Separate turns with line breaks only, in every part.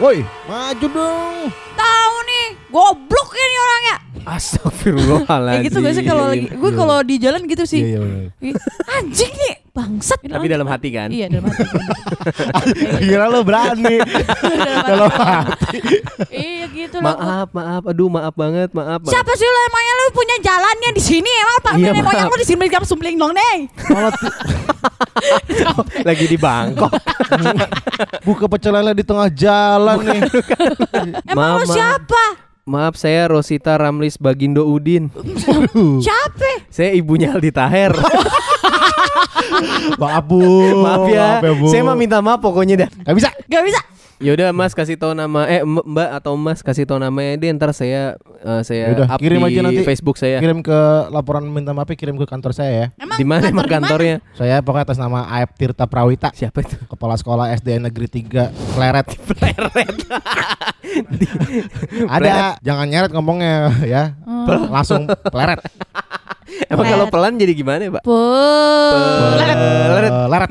Woi, maju dong.
Tahu nih, goblok ini orangnya.
Ah, Astagfirullahaladzim.
Kayak gitu sih kalau lagi gue kalau di jalan gitu sih.
Iya, iya,
Anjing nih, bangsat.
Tapi dalam hati kan?
Iya, dalam hati.
Kira lo berani.
dalam hati. iya gitu loh.
Maaf, maaf. Aduh, maaf banget, maaf. maaf.
Siapa sih lo emangnya lu punya jalannya di sini emang Pak
Iya,
nenek moyang lu di sini kamu sumbling dong
ti-
Lagi di Bangkok.
buka pecel lele di tengah jalan nih.
Emang
maaf.
siapa?
Maaf, saya Rosita Ramlis Bagindo Udin.
Siapa?
Saya ibunya Aldi Taher.
Maaf bu.
maaf ya.
Bu.
Saya mah minta maaf pokoknya dah.
Gak bisa.
Gak bisa.
Yaudah Mas kasih tahu nama eh Mbak atau Mas kasih tahu namanya deh ntar saya eh, saya
Yaudah,
up
kirim
di
aja nanti.
Facebook saya.
Kirim ke laporan minta maaf kirim ke kantor saya ya.
Emang
Di mana
kantor
kantornya?
Saya pokoknya atas nama Aep Tirta Prawita,
Siapa itu?
Kepala Sekolah SD Negeri 3 Pleret. Ada, jangan nyeret ngomongnya ya.
Oh.
Langsung pleret.
Emang kalau pelan jadi gimana ya, Pak? Leret.
Eh, leret.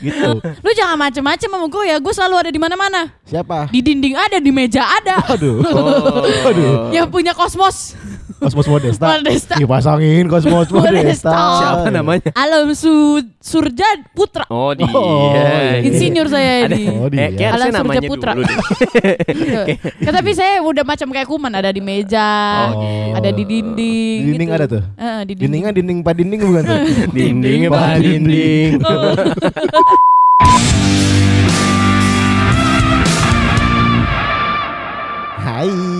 gitu.
Lu jangan macem-macem sama gue ya. Gue selalu ada di mana-mana.
Siapa?
Di dinding ada, di meja ada.
Aduh.
Oh.
Aduh.
Yang punya kosmos.
Kosmos Modesta.
Modesta.
Dipasangin Kosmos
Modesta.
Modesta.
Siapa namanya?
Alam Su Surja Putra.
Oh, dia.
Oh, iya.
Insinyur saya
Ada,
ini.
Oh, dia.
eh, kayak
Alam
harusnya
Surja
namanya
Putra.
dulu deh.
Gitu. Kan tapi saya udah macam kayak kuman ada di meja,
Oh, gitu.
ada di dinding.
Di dinding
gitu.
ada tuh?
Eh, di dinding.
Dindingnya dinding pak dinding bukan tuh?
Dinding
Pak
apa dinding?
Oh.
Hai.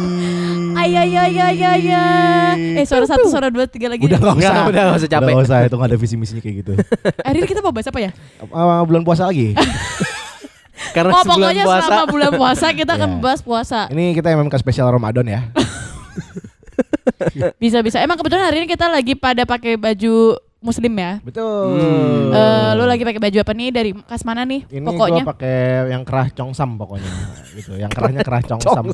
Ay ay ay ay ay. Eh suara satu, suara dua, tiga lagi.
Udah nggak usah.
Enggak, udah nggak usah capek.
Udah nggak usah itu nggak ada visi misinya kayak gitu.
Hari ini kita mau bahas apa ya?
Ah, bulan puasa lagi.
Karena
Oh
sebulan
pokoknya
puasa.
selama bulan puasa kita akan
Iya.
membahas puasa.
Ini kita MMK spesial Ramadan ya.
Bisa bisa. Emang kebetulan hari ini kita lagi pada pakai baju muslim ya.
Betul.
Hmm.
Eh, lu lagi pakai baju apa nih dari kas mana nih?
Ini
pokoknya.
gua pakai yang kerah congsam pokoknya gitu. Yang kerahnya kerah congsam.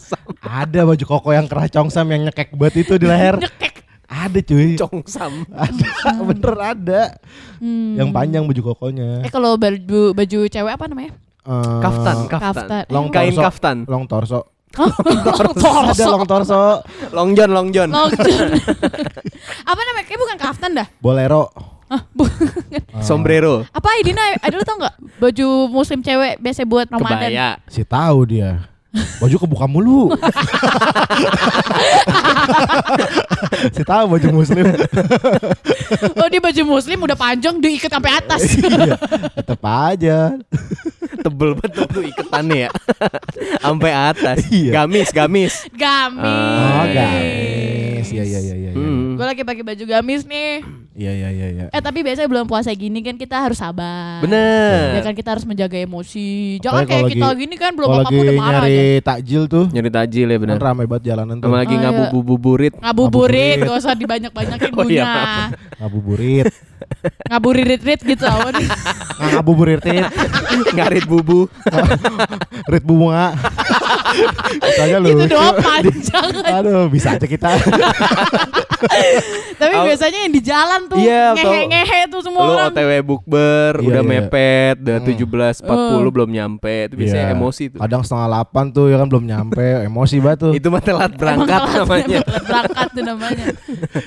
Ada baju koko yang kerah congsam yang nyekek banget itu di leher.
Nyekek.
Ada cuy.
Congsam.
Ada, bener ada.
Hmm.
Yang panjang baju kokonya.
Eh kalau baju baju cewek apa namanya?
Eh,
Kaftan, kaftan.
Kaftan.
Long
Kain
torso.
kaftan.
Long torso.
Torso.
Ada long torso.
Long John, Long John.
Long john. apa namanya? Kayak bukan kaftan dah.
Bolero.
Bu-
Sombrero.
apa Idina? Ada lu tau nggak? Baju muslim cewek biasa buat Ramadan.
Kebaya.
Si tahu dia. Baju kebuka mulu. si tahu baju muslim.
Oh dia baju muslim udah panjang diikat sampai atas.
iya, tetap aja.
Tebel betul tuh iketannya ya. Sampai atas.
Iya.
Gamis, gamis.
gamis.
Oh,
Ah,
gamis. Iya, iya, iya, iya.
Hmm.
Gue lagi pakai baju gamis nih.
Iya, iya, iya, iya.
Eh tapi biasanya belum puasa gini kan kita harus sabar.
Bener.
Ya kan kita harus menjaga emosi. Jangan
Apalagi
kayak kita
lagi-
gini kan belum apa-apa
lagi
udah marah
nyari
aja.
takjil tuh,
Nyari tajil ya
kan
bener.
ramai banget jalanan tuh.
Sama lagi
Oh, iya.
ngabuburit.
Ngabuburit,
Ngabuburit.
gak usah dibanyak-banyakin
Oh, iya,
bunya.
Ngabuburit.
Ngaburit-rit gitu.
Nggak ngabuburit, Rit.
Ngarit bubu.
Rit bunga. Katanya lu.
Itu doang panjang.
Aduh, bisa aja kita.
Tapi
Au-
biasanya yang di jalan tuh
Iya,
ngehe-ngehe tuh semua
Lu
orang.
OTW bukber,
Iya,
udah
iya.
mepet, udah
Hmm.
17.40 belum nyampe. Itu biasanya
Iya.
emosi tuh.
Kadang setengah delapan tuh ya kan belum nyampe, emosi banget tuh.
Itu mah telat berangkat
Emang telat,
namanya.
telat berangkat tuh namanya.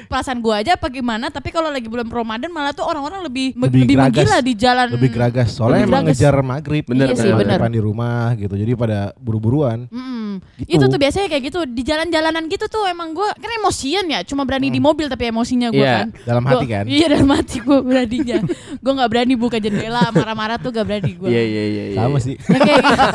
Perasaan gua aja apa gimana, tapi kalau lagi bulan Ramadan malah tuh orang-orang lebih
Lebih
lebih,
geragas.
menggila di jalan.
Lebih geragas. Soalnya
Lebih
emang
geragas.
ngejar maghrib.
Bener,
Iya sih, bener.
depan di rumah gitu. Jadi pada buru-buruan.
kan.
Mm Gitu.
Itu tuh biasanya kayak gitu di jalan-jalanan gitu tuh emang gua kan emosian ya, cuma berani di mobil tapi emosinya gua
Iya,
kan.
dalam
Gua-
hati kan?
Iya dalam hati gua beraninya. gua nggak berani buka jendela marah-marah tuh gak berani gua.
Iya, iya, iya. iya.
Sama sih.
Ya kayak gitu.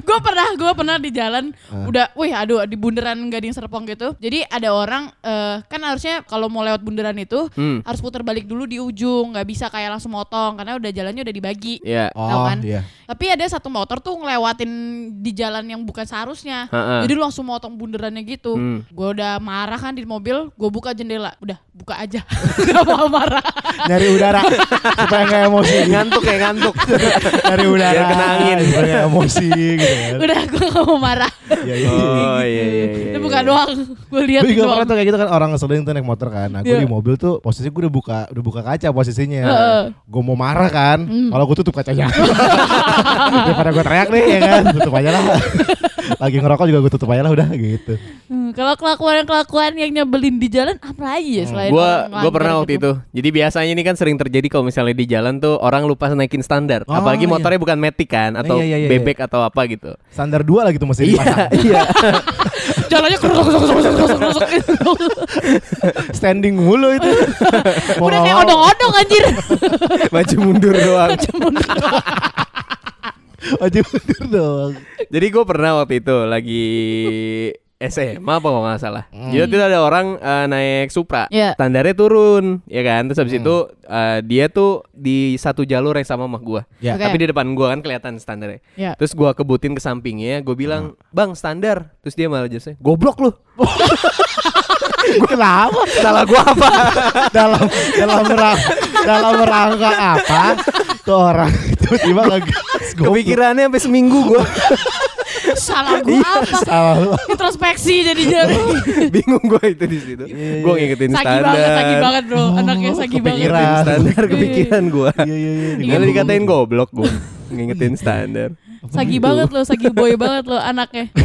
gue pernah gue pernah di jalan
Ah.
udah wih aduh di bundaran Gading Serpong gitu jadi ada orang eh, kan harusnya kalau mau lewat bundaran itu
Hmm.
harus putar balik dulu di ujung nggak bisa kayak langsung motong karena udah jalannya udah dibagi
Iya.
Tahu
Oh,
kan?
iya.
tapi ada satu motor tuh ngelewatin di jalan yang bukan seharusnya
Ha-ha.
jadi lu langsung motong bundarannya gitu
Hmm.
gue udah marah kan di mobil gue buka jendela udah buka aja gak mau marah
Nyari udara supaya nggak emosi.
Ngantuk ya, ngantuk.
Nyari udara.
Biar kena angin.
Supaya emosi gitu kan.
udah gue gak mau marah
Iya, iya.
Oh, iya, iya, iya.
Lu buka biasa doang. Gue lihat
Gue pernah tuh kayak gitu kan orang ngeselin tuh naik motor kan. Nah gue
Iya.
di mobil tuh posisi gue udah buka udah buka kaca posisinya.
Heeh.
Gue mau marah kan.
Hmm.
Kalau gue tutup kacanya. Daripada gue teriak nih ya kan. Tutup aja lah. Lagi ngerokok juga gue tutup aja lah udah gitu.
Hmm, kalau kelakuan-kelakuan yang nyebelin di jalan apa lagi ya selain
Gua
orang
gua
ngelanggar
pernah waktu
gitu?
itu. Jadi biasanya ini kan sering terjadi kalau misalnya di jalan tuh orang lupa naikin standar.
Oh,
Apalagi
iya.
motornya bukan Matic kan atau
Iya, iya, iya,
bebek atau apa gitu.
Standar dua lah gitu mesti
Iya, iya.
Jalannya kerusuk kerusuk kerusuk gitu.
Standing mulu itu.
Udah kayak odong-odong anjir.
Maju mundur doang.
Maju mundur dong.
Jadi gue pernah waktu itu lagi SMA apa kalau nggak salah.
Hmm.
Jadi itu ada orang eh, naik Supra,
Iya.
standarnya turun, ya kan. Terus
Hmm.
habis itu eh, dia tuh di satu jalur yang sama sama gua.
Ya.
Oke.
Tapi di depan gua kan kelihatan standarnya.
Ya.
Terus gua kebutin ke sampingnya, gue bilang,
Hmm.
"Bang, standar." Terus dia malah jasnya, "Goblok lu."
Kenapa?
Salah gua apa?
dalam dalam rangka dalam rangka apa? Tuh orang tiba-tiba ngegas goblok.
Kepikirannya sampai seminggu gua.
Salah gue apa?
Salah lu.
Introspeksi jadinya.
Bingung gua itu di situ.
Iya,
Gua
iya.
ngikutin
Sagi
standar.
banget, sagi banget bro. Anaknya sagi banget.
kepikiran.
Ngikutin standar kepikiran gua.
Iya iya iya.
Dikatain goblok gua. Ngingetin standar.
Sagi banget lo, sagi boy banget lo anaknya.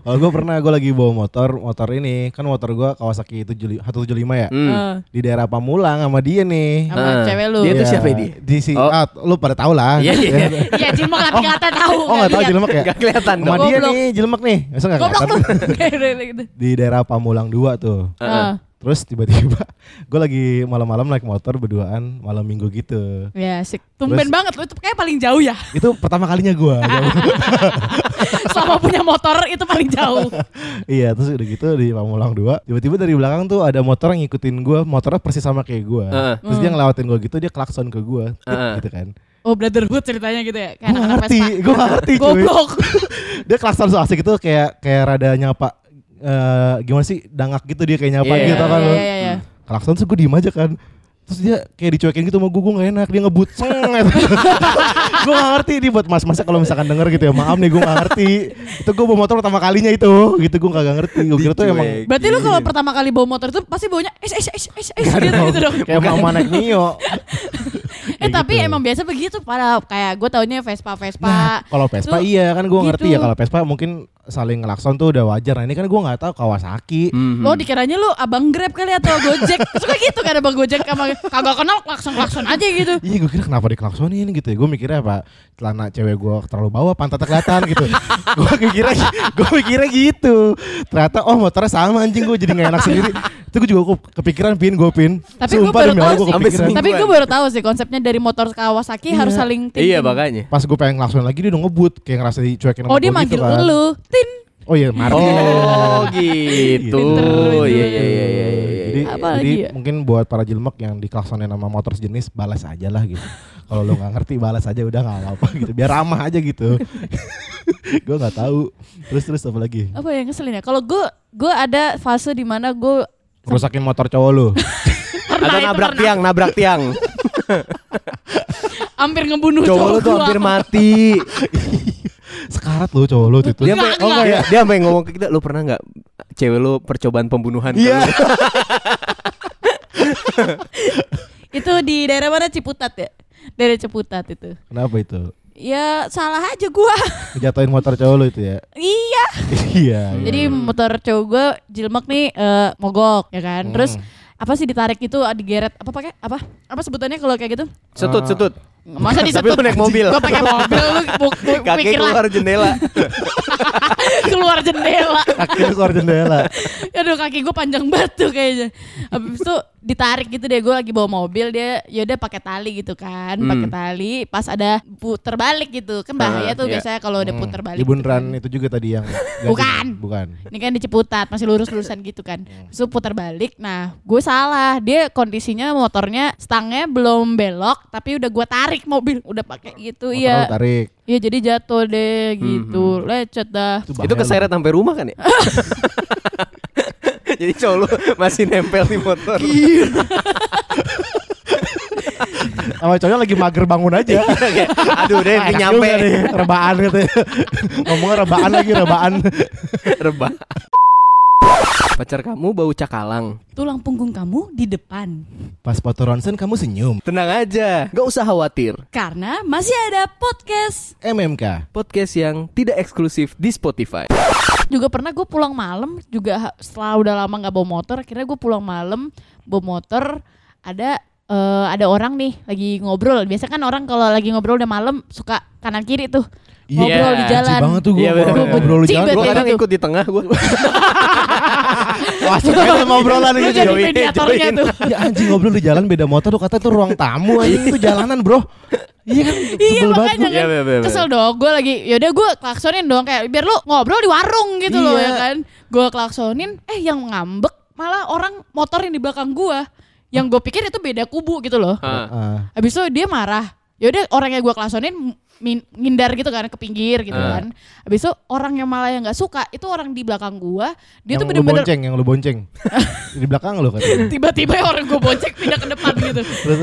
Kalau gue pernah gue lagi bawa motor, motor ini kan motor gue Kawasaki 175 ya.
Hmm.
Eh,
Di daerah Pamulang sama dia nih.
sama
Ah.
cewek lu.
Dia tuh
Iya,
siapa dia?
Di si,
Oh.
ah, lu pada tahu lah.
Iya, iya.
Iya, Jilmak tapi kata tahu.
Oh nggak tahu. Jelemek ya?
Gak kelihatan
Sama dia nih Jelemek nih. Masa nggak
Goblok lu.
kelihatan?
Gitu.
Di daerah Pamulang 2 tuh.
Ah.
Terus tiba-tiba gue lagi malam-malam naik motor berduaan malam minggu gitu.
Ya, asik. Tumben
Terus-
banget lu itu kayak paling jauh ya.
Itu pertama kalinya gue.
Selama punya motor itu paling jauh.
iya terus udah gitu di Pamulang 2 Tiba-tiba dari belakang tuh ada motor yang ngikutin gue Motornya persis sama kayak gue
Heeh.
Terus dia ngelewatin gue gitu Dia klakson ke gue
Heeh.
Gitu kan
Oh, brotherhood ceritanya gitu ya. Kayak
Gue
anak-anak
ngerti. Gue ngerti cuy
Goblok.
Dia klakson so asik itu kayak Kayak rada nyapa eh, Gimana sih Dangak gitu dia kayak nyapa
Iya,
gitu kan
Iya, iya, iya.
Klakson terus gue diem aja kan Terus dia kayak dicuekin gitu sama gue, gue gak enak, dia ngebut Gue gak ngerti, ini buat mas-masnya kalau misalkan denger gitu ya Maaf nih gue gak ngerti Itu gue bawa motor pertama kalinya itu Gitu gue gak ngerti, gue kira tuh emang.
Berarti lu kalau pertama kali bawa motor itu pasti bawanya es es es es es gitu,
dong,
gitu dong.
Kayak mama naik Mio
Eh
Kayak
tapi
gitu.
emang biasa begitu pada kayak gue taunya Vespa Vespa.
Nah, kalau Vespa
Tuh,
iya kan gue ngerti
gitu.
ya kalau Vespa mungkin saling ngelakson tuh udah wajar. Nah ini kan gue nggak tahu Kawasaki.
Mhm.
Lo dikiranya lu abang Grab kali atau Gojek Suka gitu kan abang Gojek sama kagak kenal klakson-klakson aja gitu.
Iya gue kira kenapa diklaksonin gitu ya. Gue mikirnya apa Celana cewek gue terlalu bawah pantatnya kelihatan gitu. Gue mikirnya Gue mikirnya gitu. Ternyata oh motornya sama anjing Gue jadi gak enak sendiri. Itu gue juga ke- kepikiran pin gue pin.
Tapi gue
Sumpah
baru tahu sih
kepikiran.
Tapi gue baru tahu sih konsepnya dari motor Kawasaki harus saling tin
Iya makanya.
Pas gue pengen ngelakson lagi dia udah ngebut. Kayak ngerasa dicuekin sama
Oh dia
gua
manggil
gitu kan.
lu Tin
Oh iya Martin
Oh gitu.
Pinter, pinter.
Iya iya iya iya. iya.
Jadi,
Apa
jadi
lagi ya?
mungkin buat para jelmek yang diklaksonin sama motor sejenis balas aja lah gitu. Kalau lo nggak ngerti balas aja udah nggak apa-apa gitu. Biar ramah aja gitu. gue nggak tahu. Terus terus apa lagi?
Apa yang ngeselin ya Kalau gue Gue ada fase di mana gue
Rusakin motor cowok lu.
Atau
itu
nabrak
pernah.
tiang, nabrak tiang.
Hampir ngebunuh
Cowok lu tuh hampir mati.
Sekarat lu cowok lu itu.
Dia sampai oh,
enggak,
dia sampai ngomong ke kita, lu pernah nggak cewek lu percobaan pembunuhan? ke
Iya.
lu?"
Itu di daerah mana Ciputat ya Daerah Ciputat itu
Kenapa itu?
Ya salah aja gua
Ngejatuhin motor cowok lu itu ya?
Iya
iya. iya.
Jadi motor cowok gue jilmek nih eh, mogok ya kan.
Hmm.
Terus apa sih ditarik itu ah, digeret apa pakai apa apa sebutannya kalau kayak gitu
Setut, setut.
masa
Tapi
disetut
lu naik mobil.
gue pakai mobil lu bu- bu-
Kaki
pikir
keluar jendela.
keluar jendela
Kaki lu keluar jendela.
aduh kaki gue panjang banget tuh kayaknya habis itu ditarik gitu deh gue lagi bawa mobil dia yaudah pakai tali gitu kan
Hmm.
pakai tali pas ada puter balik gitu kan bahaya
Ah,
tuh
iya.
biasanya kalau udah
Hmm.
puter balik
Di
gitu
bundaran
kan.
itu juga tadi yang.
Bukan.
Bukan.
Ini kan di Ciputat masih lurus-lurusan gitu kan.
Hmm.
Terus putar balik. Nah, gue salah. Dia kondisinya motornya stangnya belum belok tapi udah gue tarik mobil. Udah pakai gitu.
Motor
Iya.
tarik.
Iya, jadi jatuh deh gitu. Lecet dah.
Bahaya
Itu
lu.
keseret sampai rumah kan ya? Jadi cowok lu masih nempel di motor.
Sama cowoknya lagi mager bangun aja.
Kayak, Aduh deh,
Enak
nyampe.
rebaan katanya. Ngomongnya rebaan lagi, rebaan.
Rebah. Pacar kamu bau cakalang.
Tulang punggung kamu di depan.
Pas foto ronsen kamu senyum.
Tenang aja, gak usah khawatir.
Karena masih ada podcast.
MMK.
Podcast yang tidak eksklusif di Spotify.
Juga pernah gue pulang malam juga ha- setelah udah lama nggak bawa motor, akhirnya gue pulang malam bawa motor ada eh, ada orang nih lagi ngobrol. Biasa kan orang kalau lagi ngobrol udah malam suka kanan kiri tuh.
Iya,
ngobrol di jalan.
Benci banget tuh gue
Iya, bener.
ngobrol di jalan.
Gue kadang ikut di tengah gue.
Wah, suka itu sama obrolan gitu.
jadi
join,
mediatornya
join.
tuh.
Ya anjing ngobrol di jalan beda motor tuh kata itu ruang tamu anjing itu jalanan bro. Iya kan
Iya makanya kan
Iya, bener, bener.
kesel dong gue lagi yaudah gue klaksonin dong kayak biar lu ngobrol di warung gitu loh
Iya.
ya kan gue klaksonin eh yang ngambek malah orang motor yang di belakang gue yang gue pikir itu beda kubu gitu loh
Ah.
Ah.
habis itu dia marah yaudah orang yang gue klaksonin min- ngindar gitu kan ke pinggir gitu
Ah.
kan habis itu orang yang malah yang nggak suka itu orang di belakang gue dia
yang
tuh bener-bener
bonceng, yang lu bonceng. di belakang lu katanya.
tiba-tiba orang gue bonceng pindah ke depan gitu.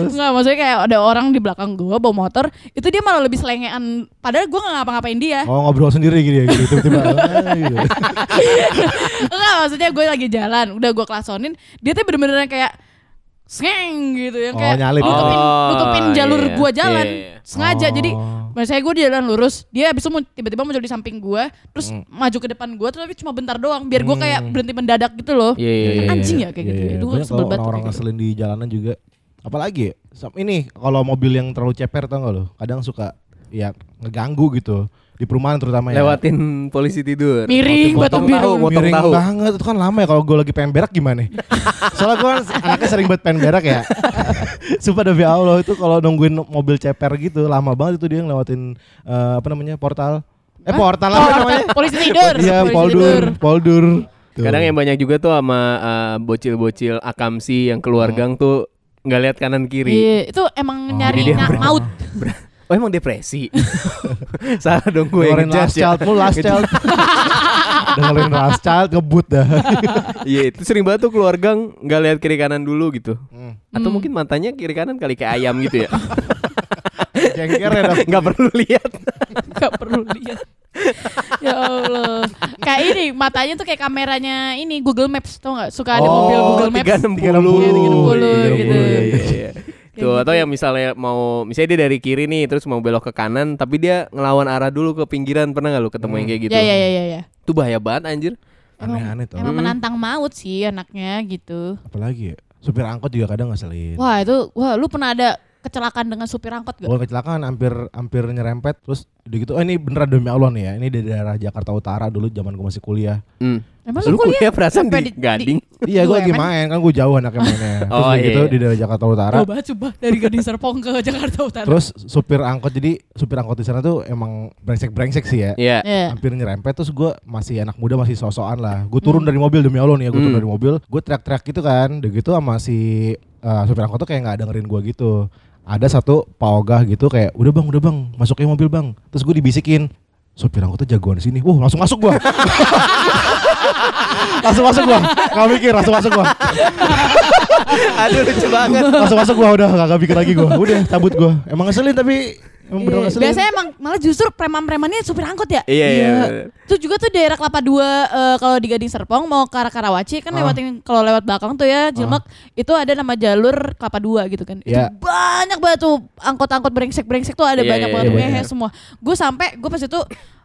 Nggak, maksudnya kayak ada orang di belakang gue bawa motor itu dia malah lebih selengean padahal gue nggak ngapa-ngapain dia
Oh ngobrol sendiri gitu ya gitu tiba-tiba. ah, gitu.
Enggak maksudnya gue lagi jalan Udah gue klasonin Dia tuh bener-bener kayak Skeng gitu Yang
Oh,
kayak
nyalip.
nutupin,
Oh,
nutupin jalur
iya.
gue jalan
Iya, iya.
Sengaja
Oh.
jadi Misalnya gue di jalan lurus Dia abis itu tiba-tiba muncul di samping gue Terus
Hmm.
maju ke depan gue Tapi cuma bentar doang Biar gue kayak berhenti mendadak gitu loh
Iya, iya, iya.
Anjing ya kayak gitu ya. Itu sebel
kalau
banget
orang-orang
kayak gitu.
ngeselin di jalanan juga. Apalagi ya, ini kalau mobil yang terlalu ceper tau gak lo? Kadang suka ya ngeganggu gitu di perumahan terutama ya.
Lewatin polisi tidur.
Miring batang
tahu,
biru
motong
Miring
tahu.
banget itu kan lama ya kalau gue lagi pengen berak gimana? Soalnya gue kan anaknya sering banget pengen berak ya. Sumpah demi Allah itu kalau nungguin mobil ceper gitu lama banget itu dia ngelewatin eh, apa namanya portal. Eh
Hah?
portal apa
Oh,
namanya?
Polisi tidur
Iya
polisi
poldur,
tidur.
poldur. Tuh.
Kadang yang banyak juga tuh sama uh, bocil-bocil akamsi yang keluar gang tuh nggak lihat kanan kiri.
Iya, itu emang
Oh.
nyari maut.
Oh emang depresi? Salah dong gue
Dengerin last
ya.
child mulu last child. Dengerin last child ngebut dah.
Iya itu sering banget tuh keluar gang nggak lihat kiri kanan dulu gitu.
Hmm.
Atau
Hmm.
mungkin matanya kiri kanan kali kayak ayam gitu ya.
Jengker ya dong.
Nggak perlu lihat.
Gak perlu lihat. ya Allah. Kayak ini matanya tuh kayak kameranya ini Google Maps tau gak? Suka ada
Oh,
mobil Google Maps.
360.
360 gitu.
Iya, iya, iya. Tuh, atau
gitu.
yang misalnya mau misalnya dia dari kiri nih terus mau belok ke kanan tapi dia ngelawan arah dulu ke pinggiran pernah nggak lu ketemu yang kayak gitu?
Ya ya ya ya ya.
Itu bahaya banget anjir.
Aneh-aneh tuh.
Emang
Hmm.
menantang maut sih anaknya gitu.
Apalagi ya? Supir angkot juga kadang ngeselin.
Wah itu, wah lu pernah ada kecelakaan dengan supir angkot gak?
Gue kecelakaan hampir hampir nyerempet terus udah gitu oh ini beneran demi Allah nih ya ini di daerah Jakarta Utara dulu zaman gue masih kuliah
Hmm.
Emang
Lu kuliah perasaan
sampai
di Gading?
iya gue lagi main kan gue jauh anaknya mainnya terus
Oh,
udah
iya,
gitu
iya.
di daerah Jakarta Utara
Coba coba dari Gading Serpong ke Jakarta Utara.
terus supir angkot jadi supir angkot di sana tuh emang brengsek brengsek sih ya
Iya.
Iya.
hampir nyerempet terus gue masih anak muda masih sosokan lah gue turun dari mobil demi Allah nih ya gue turun
Hmm.
dari mobil gue teriak-teriak gitu kan udah gitu sama si eh, supir angkot tuh kayak nggak dengerin gue gitu ada satu pak ogah gitu kayak udah bang udah bang masukin mobil bang. Terus gue dibisikin supir angkot tuh jagoan di sini. Wah langsung masuk gua. Langsung masuk gua. Nggak mikir langsung masuk gua.
Aduh lucu banget.
langsung masuk gua udah nggak mikir lagi gua. Udah cabut gua. Emang ngeselin tapi emang bener
Iya.
ngeselin
Biasanya emang malah justru preman-premannya supir angkot ya.
Iya iya.
Itu juga tuh daerah Kelapa Dua eh, kalau di Gading Serpong mau ke arah Karawaci kan
Ah.
lewatin kalau lewat belakang tuh ya Jilmek itu ada nama jalur Kelapa Dua gitu kan.
Iya.
Itu banyak banget tuh angkot-angkot brengsek-brengsek tuh ada
Iya,
banyak
iya,
banget
iya,
ngehe
banyak.
semua. Gue sampai gue pas itu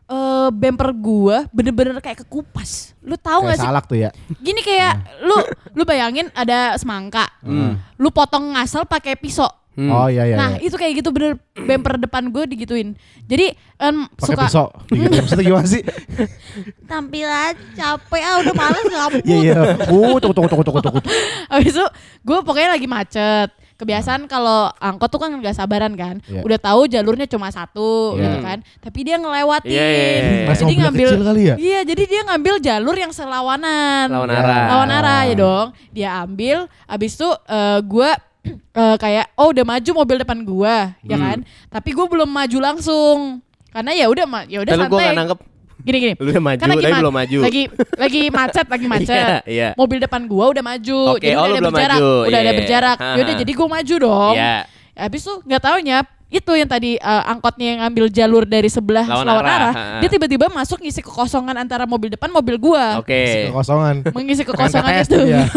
eh, bumper gue bener-bener kayak kekupas. Lu tahu
kayak
gak sih?
salak tuh ya
Gini kayak lu lu bayangin ada semangka.
Hmm.
Lu potong ngasal pakai pisau.
Hmm.
oh iya iya
nah
iya.
itu kayak gitu bener bumper depan gue digituin. Jadi em,
pakai
suka
pisau gitu maksudnya gimana sih
tampilan capek ah udah males ngabut.
iya iya uh tuk tuk tuk tuk tuk.
Habis itu gue pokoknya lagi macet. Kebiasaan kalau angkot tuh kan nggak sabaran kan.
Iya.
Udah tahu jalurnya cuma satu
Iya.
gitu kan. Tapi dia ngelewatin.
Iya, iya, iya.
Mas
Jadi ngambil
kecil kali ya
Iya, jadi dia ngambil jalur yang selawanan.
Lawan arah.
lawan arah ya dong dia ambil abis itu eh, gue eh, kayak oh udah maju mobil depan gue ya
Hmm.
kan tapi gue belum maju langsung karena ya udah ma- ya udah santai
gak nangkep.
gini gini
Lu udah maju
kan lagi
tapi
ma-
belum maju.
lagi lagi macet lagi macet
Iya, iya.
mobil depan gue udah maju
Oke,
jadi
oh,
udah ada berjarak
maju.
udah ada
Iya.
berjarak
Ha,
yaudah jadi gue maju dong
Iya.
habis tuh nggak taunya itu yang tadi eh, angkotnya yang ambil jalur dari sebelah
Lawan
lawan,
arah,
arah, dia tiba-tiba masuk ngisi kekosongan antara mobil depan mobil gua.
Oke.
Kekosongan.
Mengisi kekosongan
TTS
itu.
tuh dia.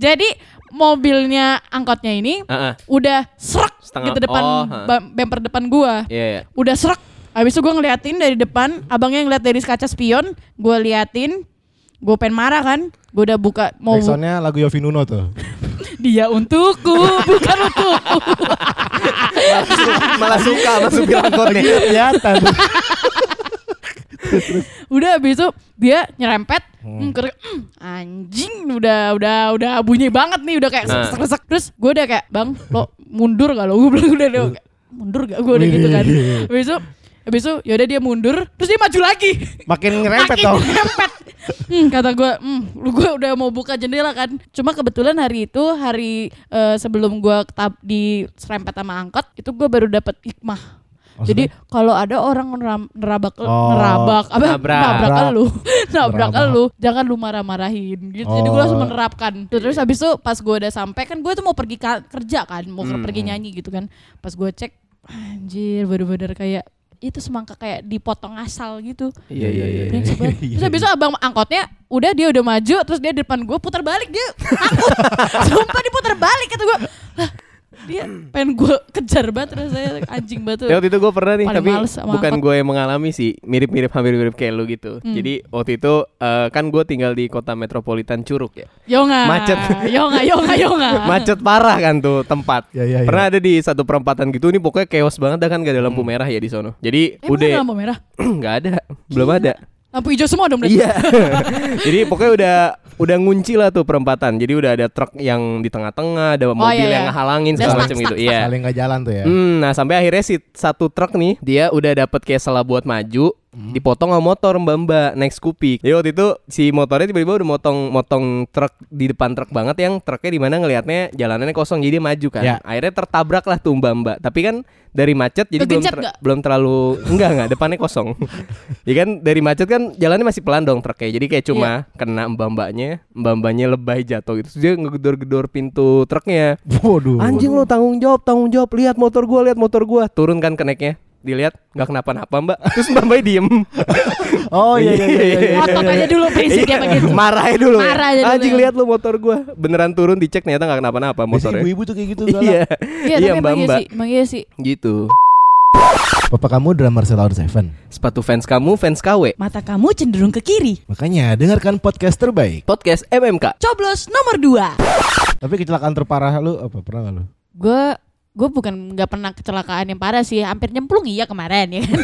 Jadi mobilnya angkotnya ini
Heeh.
udah serak gitu depan
oh,
ba- bumper depan gua.
Iya, iya.
Udah serak. Habis itu gue ngeliatin dari depan, abangnya ngeliat dari kaca spion, gue liatin, gue pengen marah kan, gue udah buka mau
Backsoundnya lagu Yofi Nuno tuh.
dia untukku, bukan untukku.
Malah suka masuk angkotnya.
Kelihatan.
udah habis itu dia nyerempet, hmm, ker- hmm, anjing, udah udah udah bunyi banget nih, udah kayak
Nah.
sek sek Terus gue udah kayak, bang, lo mundur gak lo? Gue bilang udah, kayak, mundur gak? Gue udah gitu kan. Habis itu, habis itu yaudah dia mundur, terus dia maju lagi.
Makin ngerempet
Makin
dong.
nyerempet. Hmm, kata gue, hmm, lu gue udah mau buka jendela kan. Cuma kebetulan hari itu hari eh, sebelum gue di serempet sama angkot, itu gue baru dapat hikmah. Jadi kalau ada orang neram- nerabak
Oh,
nerabak apa
nabrak.
nabrak
Nabrak.
lu nabrak lu jangan lu marah-marahin gitu jadi gue
Oh.
langsung menerapkan terus habis itu pas gue udah sampai kan gue tuh mau pergi ka- kerja kan mau
Hmm.
pergi nyanyi gitu kan pas gue cek anjir bener-bener kayak itu semangka kayak dipotong asal gitu
Iya, iya, iya.
Terus habis itu abang angkotnya udah dia udah maju terus dia di depan gue putar balik dia takut. Sumpah dia putar balik kata gue. Dia pengen gue kejar banget terus saya anjing banget.
Ya, waktu itu gue pernah nih,
Paling
tapi bukan gue yang mengalami sih, mirip-mirip hampir mirip kayak lu gitu.
Hmm.
Jadi waktu itu eh, kan gue tinggal di kota metropolitan Curug ya.
Yonga.
Macet.
Yonga, yonga, yonga.
Macet parah kan tuh tempat.
Ya, ya, ya.
Pernah ada di satu perempatan gitu, ini pokoknya chaos banget dah kan gak ada lampu merah ya di sono. Jadi
ada
udah
lampu merah?
nggak ada, belum ada.
Lampu hijau semua dong berarti.
Iya. Jadi pokoknya udah udah ngunci lah tuh perempatan. Jadi udah ada truk yang di tengah-tengah, ada mobil
iya,
yang
iya.
ngehalangin segala macam gitu. Iya.
Saling nggak jalan tuh ya.
Hmm, nah sampai akhirnya si satu truk nih dia udah dapet kayak salah buat maju,
Hmm.
dipotong sama motor mbak mbak naik Scoopy. Jadi waktu itu si motornya tiba-tiba udah motong motong truk di depan truk banget yang truknya di mana ngelihatnya jalanannya kosong jadi dia maju kan.
Ya.
Akhirnya tertabrak lah tuh mbak mbak. Tapi kan dari macet jadi belum ter- belum terlalu enggak enggak depannya kosong. ya kan dari macet kan jalannya masih pelan dong truknya. Jadi kayak cuma
Iya.
kena mbak mbaknya, mbak mbaknya lebay jatuh gitu. Terus dia ngegedor-gedor pintu truknya.
Waduh.
Anjing lo tanggung jawab, tanggung jawab. Lihat motor gua, lihat motor gua. Turun kan keneknya. Dilihat nggak kenapa-napa mbak. Terus mbak mbak diem.
Oh iya iya iya. iya, iya.
Otot aja dulu prinsip dia begitu.
Marah aja dulu.
Marah aja dulu
Anjing
ya.
lihat lo motor gua. Beneran turun dicek ternyata nggak kenapa-napa motornya.
ibu-ibu tuh kayak gitu.
Iya.
galak.
Iya,
Iya mbak
iya
mbak.
emang iya sih.
Gitu.
Bapak kamu drummer Ceylon Seven.
Sepatu fans kamu fans KW.
Mata kamu cenderung ke kiri.
Makanya dengarkan podcast terbaik.
Podcast MMK.
Coblos nomor 2.
Tapi kecelakaan terparah lu apa pernah nggak lu?
Gue gue bukan nggak pernah kecelakaan yang parah sih hampir nyemplung iya kemarin ya kan?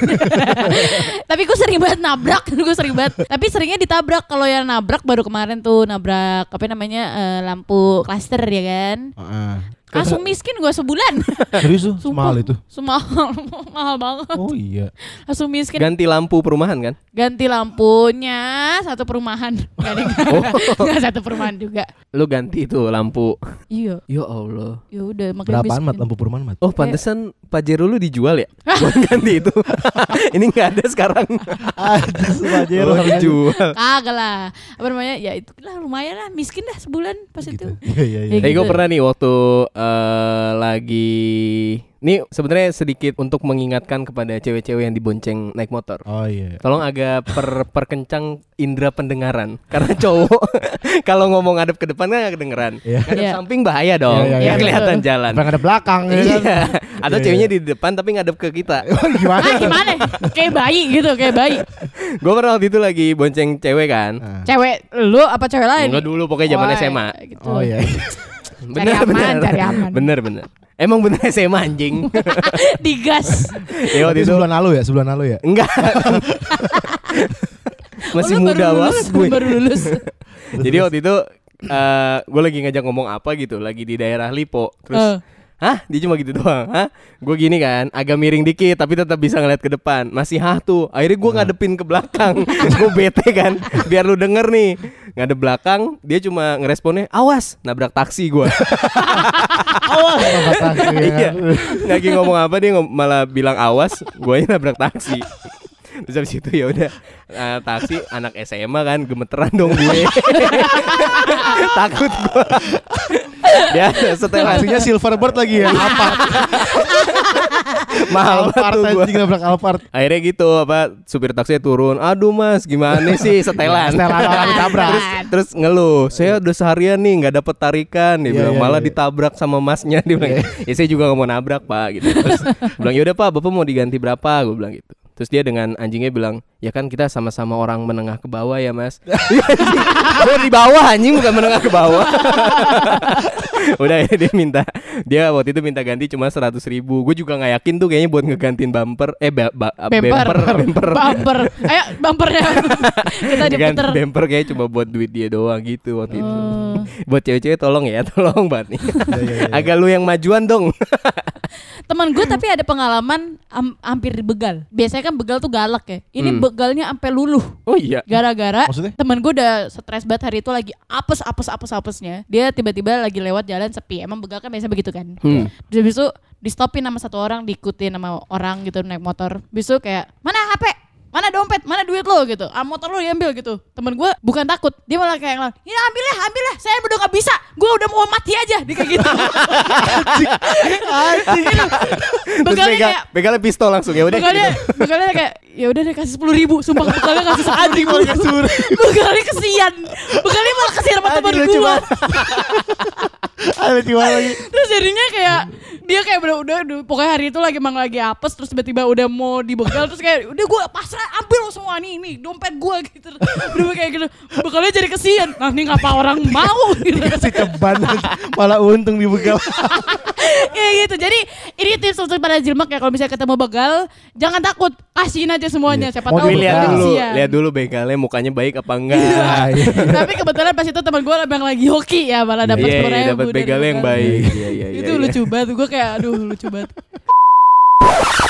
Tapi gue sering banget nabrak gue sering banget. Tapi seringnya ditabrak kalau yang nabrak baru kemarin tuh nabrak apa namanya eh, lampu klaster ya kan?
Heeh.
Langsung miskin gue sebulan
Serius tuh? Mahal itu.
semahal mahal banget
Oh iya.
langsung miskin
Ganti lampu perumahan kan?
ganti lampunya satu perumahan nggak ada
Oh.
satu perumahan juga
Lu ganti itu lampu.
iya
Ya Allah.
ya udah makanya
Berapaan mat
miskin.
lampu perumahan mat?
Oh pantesan Pajero lu dijual ya? Buat ganti itu. Ini nggak ada sekarang.
Ada Pajero
Oh, dijual.
Kagak lah. Apa namanya? Ya itu lah lumayan lah miskin dah sebulan pas itu.
Iya iya iya.
Kayak
Eh gue
gitu.
pernah nih waktu eh, lagi ini sebenarnya sedikit untuk mengingatkan kepada cewek-cewek yang dibonceng naik motor.
Oh iya.
Tolong agak per perkencang indera pendengaran karena cowok kalau ngomong ngadep ke depan kan nggak kedengeran.
Iya.
Ngadep
Iya.
samping bahaya dong.
Iya, iya,
Nggak
iya.
kelihatan jalan.
Sampai ada belakang ya kan?
Iya. Atau
Iya,
ceweknya
iya.
di depan tapi ngadep ke kita.
Oh, gimana?
Ah gimana? kayak bayi gitu, kayak bayi.
gue pernah waktu itu lagi bonceng cewek kan.
Ah.
Cewek lu apa cewek lain?
Enggak dulu pokoknya zaman
Oh,
SMA.
Gitu.
Oh iya.
Bener
aman,
bener.
cari aman.
Bener bener. Emang bener SMA anjing.
Digas.
ya waktu itu
sebulan lalu ya, sebulan lalu ya.
enggak. Masih
Oh, lu
muda
baru lulus,
banget gue.
Baru lulus.
Jadi waktu itu eh gue lagi ngajak ngomong apa gitu, lagi di daerah Lipo. Terus
Eh.
Hah? Dia cuma gitu doang. Hah? Gue gini kan, agak miring dikit tapi tetap bisa ngeliat ke depan. Masih hah tuh. Akhirnya gue ngadepin ke belakang. gue bete kan. Biar lu denger nih. Ngadep belakang, dia cuma ngeresponnya, "Awas, nabrak taksi gue."
Awas sama taksi ya.
Iya. Lagi ngomong apa dia ngom- malah bilang awas, gue nabrak taksi. Terus habis itu ya udah eh, taksi anak SMA kan gemeteran dong gue. Takut gue. Dia setelan
Taksinya Silverbird lagi ya. Alphard.
mahal banget
Alphard
tuh gue.
anjing nabrak Alphard.
Akhirnya gitu apa supir taksi turun. Aduh mas gimana sih setelan.
Setelan orang ditabrak.
terus, terus ngeluh. Saya udah seharian nih nggak dapet tarikan. Dia
Iya,
bilang
iya,
malah
iya.
ditabrak sama masnya. Dia bilang. Ya saya juga nggak mau nabrak pak. Gitu. Terus bilang ya udah pak bapak mau diganti berapa? Gue bilang gitu. Terus dia dengan anjingnya bilang, ya kan kita sama-sama orang menengah ke bawah ya mas. Gue di bawah anjing bukan menengah ke bawah. Udah ya dia minta, dia waktu itu minta ganti cuma seratus ribu. Gue juga nggak yakin tuh kayaknya buat ngegantiin bumper, eh ba- ba-
Bumper.
bumper,
Bumper. Ayo bumpernya. Kita
Ganti
diputer.
bumper kayak cuma buat duit dia doang gitu waktu itu. Buat cewek-cewek tolong ya, tolong banget nih.
Iya, iya, iya.
Agak lu yang majuan dong.
Temen gue tapi ada pengalaman am- hampir begal. Biasanya kan begal tuh galak ya. Ini
Hmm.
begalnya sampai luluh.
Oh iya.
Gara-gara
Maksudnya?
temen gue udah stres banget hari itu lagi apes apes apes apesnya. Dia tiba-tiba lagi lewat jalan sepi. Emang begal kan biasa begitu kan.
Hmm.
Terus habis itu di stopin sama satu orang, diikutin sama orang gitu naik motor. Itu kayak mana HP? Mana dompet? Mana duit lo gitu? Ah motor lo diambil gitu. Temen gue bukan takut, dia malah kayak ngelawan, ini ambil ya, ambil ya. Saya udah gak bisa, gue udah mau mati aja. Dia kayak gitu.
Terus
Begalnya
begal,
kayak
begalnya pistol langsung ya udah.
begalnya
gitu.
begalnya kayak ya udah deh kasih sepuluh ribu sumpah begalnya kasih sepuluh ribu begalnya kesian begalnya malah kesian sama gua
banget. Ada tiba lagi.
terus jadinya kayak dia kayak udah, udah udah pokoknya hari itu lagi emang lagi apes terus tiba-tiba udah mau dibegal terus kayak udah gue pasrah ambil lo semua nih ini dompet gue gitu udah kayak gitu begalnya jadi kesian nah ini ngapa orang mau gitu
Si ceban malah untung dibegal.
kayak gitu jadi ini tips untuk para jilmak ya kalau misalnya ketemu begal jangan takut kasihin aja semuanya siapa
Mau
tahu
lihat dulu,
kasihan.
lihat dulu begalnya mukanya baik apa enggak.
Iya, iya.
Tapi kebetulan pas itu teman gue emang lagi hoki ya malah dapat
Iya, iya, dapat
dari
begalnya yang baik. Iya, iya,
Itu
iya, iya.
lucu banget, gue kayak aduh lucu banget.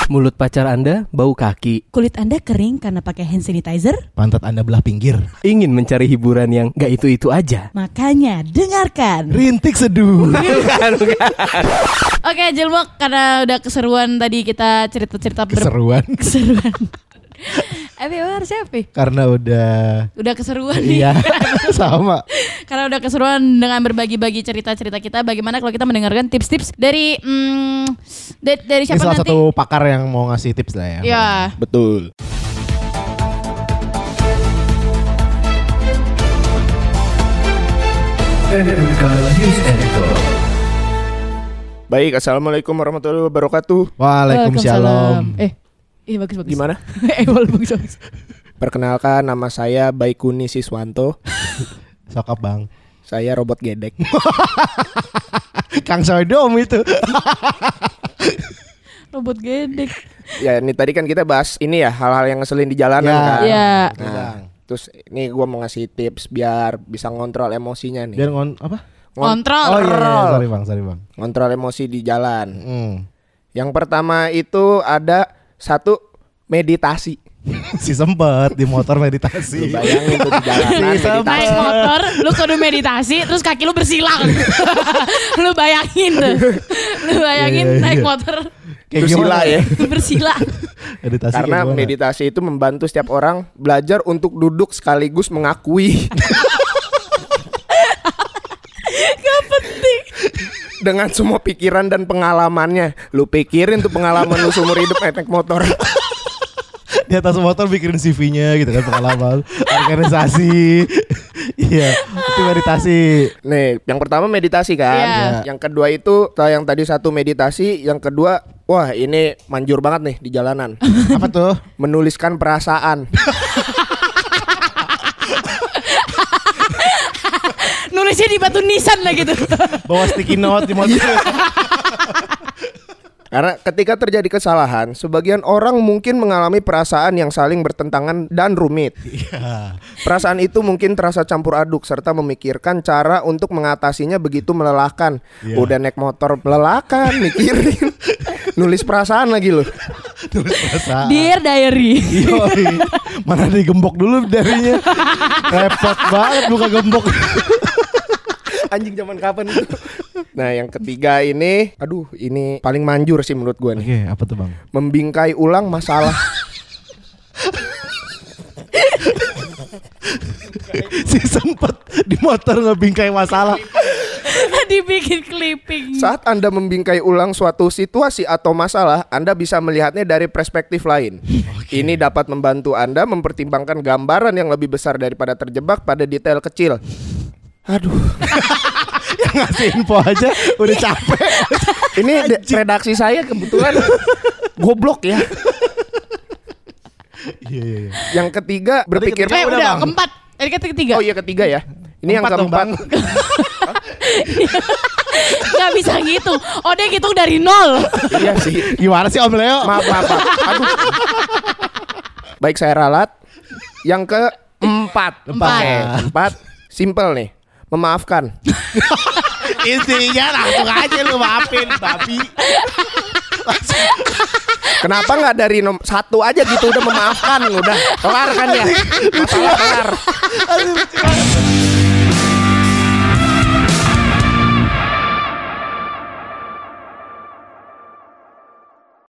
Mulut pacar Anda bau kaki.
Kulit anda kering karena pakai hand sanitizer?
Pantat Anda belah pinggir.
Ingin mencari hiburan yang gak itu-itu aja.
Makanya dengarkan.
Rintik seduh.
Bukan, bukan.
Oke Jilmok karena udah keseruan tadi kita cerita-cerita ber-
Keseruan.
keseruan. Tapi emang harus siapa?
Karena udah
Udah keseruan nih.
iya sama.
Karena udah keseruan dengan berbagi-bagi cerita-cerita kita. Bagaimana kalau kita mendengarkan tips-tips dari hmm, da- dari
Ini
siapa
salah
nanti?
satu pakar yang mau ngasih tips lah ya.
Ya.
Betul. Baik, assalamualaikum warahmatullahi wabarakatuh.
Waalaikumsalam.
Eh, iya bagus bagus.
Gimana?
eh, boleh bagus bagus.
Perkenalkan nama saya Baikuni Siswanto.
Sokap bang.
Saya robot gedek.
Kang Sodom itu.
Robot gedek.
ya, ini tadi kan kita bahas ini ya hal-hal yang ngeselin di jalanan
Ya.
kan.
Iya.
Nah,
Bang.
terus ini gua mau ngasih tips biar bisa ngontrol emosinya nih.
Biar ngon apa?
Ngon-
Kontrol.
Oh iya, iya, sorry bang, sorry bang.
ngontrol emosi di jalan.
Hmm.
Yang pertama itu ada satu meditasi.
si sempet di motor meditasi.
Lu bayangin tuh di jalanan
Si.
Naik motor, lu kudu meditasi, terus kaki lu bersilang. lu bayangin tuh. Lu bayangin
Iya, iya,
naik
iya.
motor
Kayak
Itu sila ya.
bersila.
Meditasi
Karena meditasi itu membantu setiap orang belajar untuk duduk sekaligus mengakui.
Gak penting.
Dengan semua pikiran dan pengalamannya Lu pikirin tuh pengalaman lu seumur hidup naik naik motor
di atas motor bikin CV-nya gitu kan pengalaman organisasi. Iya, itu meditasi.
Nih yang pertama meditasi kan
Iya.
Yang kedua itu yang tadi satu meditasi Yang kedua Wah ini manjur banget nih di jalanan
Apa tuh?
Menuliskan perasaan
Nulisnya di batu nisan lah gitu.
Bawa sticky note di motor.
Karena ketika terjadi kesalahan Sebagian orang mungkin mengalami perasaan yang saling bertentangan dan rumit
Iya.
Perasaan itu mungkin terasa campur aduk serta memikirkan cara untuk mengatasinya begitu melelahkan.
Iya.
Udah naik motor melelahkan, mikirin. Nulis perasaan lagi loh.
Tulis perasaan.
Dear diary.
Yoi. Mana digembok dulu darinya. Repot banget buka gembok.
anjing zaman kapan itu. Nah, yang ketiga ini, aduh, ini paling manjur sih menurut gue nih.
Oke, apa tuh bang?
Membingkai ulang masalah.
si sempet di motor ngebingkai masalah.
Dibikin clipping.
Saat Anda membingkai ulang suatu situasi atau masalah, Anda bisa melihatnya dari perspektif lain. Okay. Ini dapat membantu Anda mempertimbangkan gambaran yang lebih besar daripada terjebak pada detail kecil. Aduh,
Yang ngasih info aja udah capek.
ini redaksi saya kebetulan goblok ya.
Iya iya iya.
Yang ketiga berpikir
Eh
udah,
udah,
Bang.
keempat. Tadi kata ketiga.
Oh iya ketiga ya. Ini yang
Keempat.
Gak bisa gitu. Oh dia hitung dari nol.
iya sih.
Gimana sih Om Leo?
Maaf, maaf, maaf. Aduh. Baik saya ralat. Yang keempat.
Empat.
Oke, empat. Simple nih. Memaafkan.
Intinya langsung aja lu maafin babi.
Kenapa nggak dari nom satu aja gitu udah memaafkan udah kelar kan ya? Masalah kelar.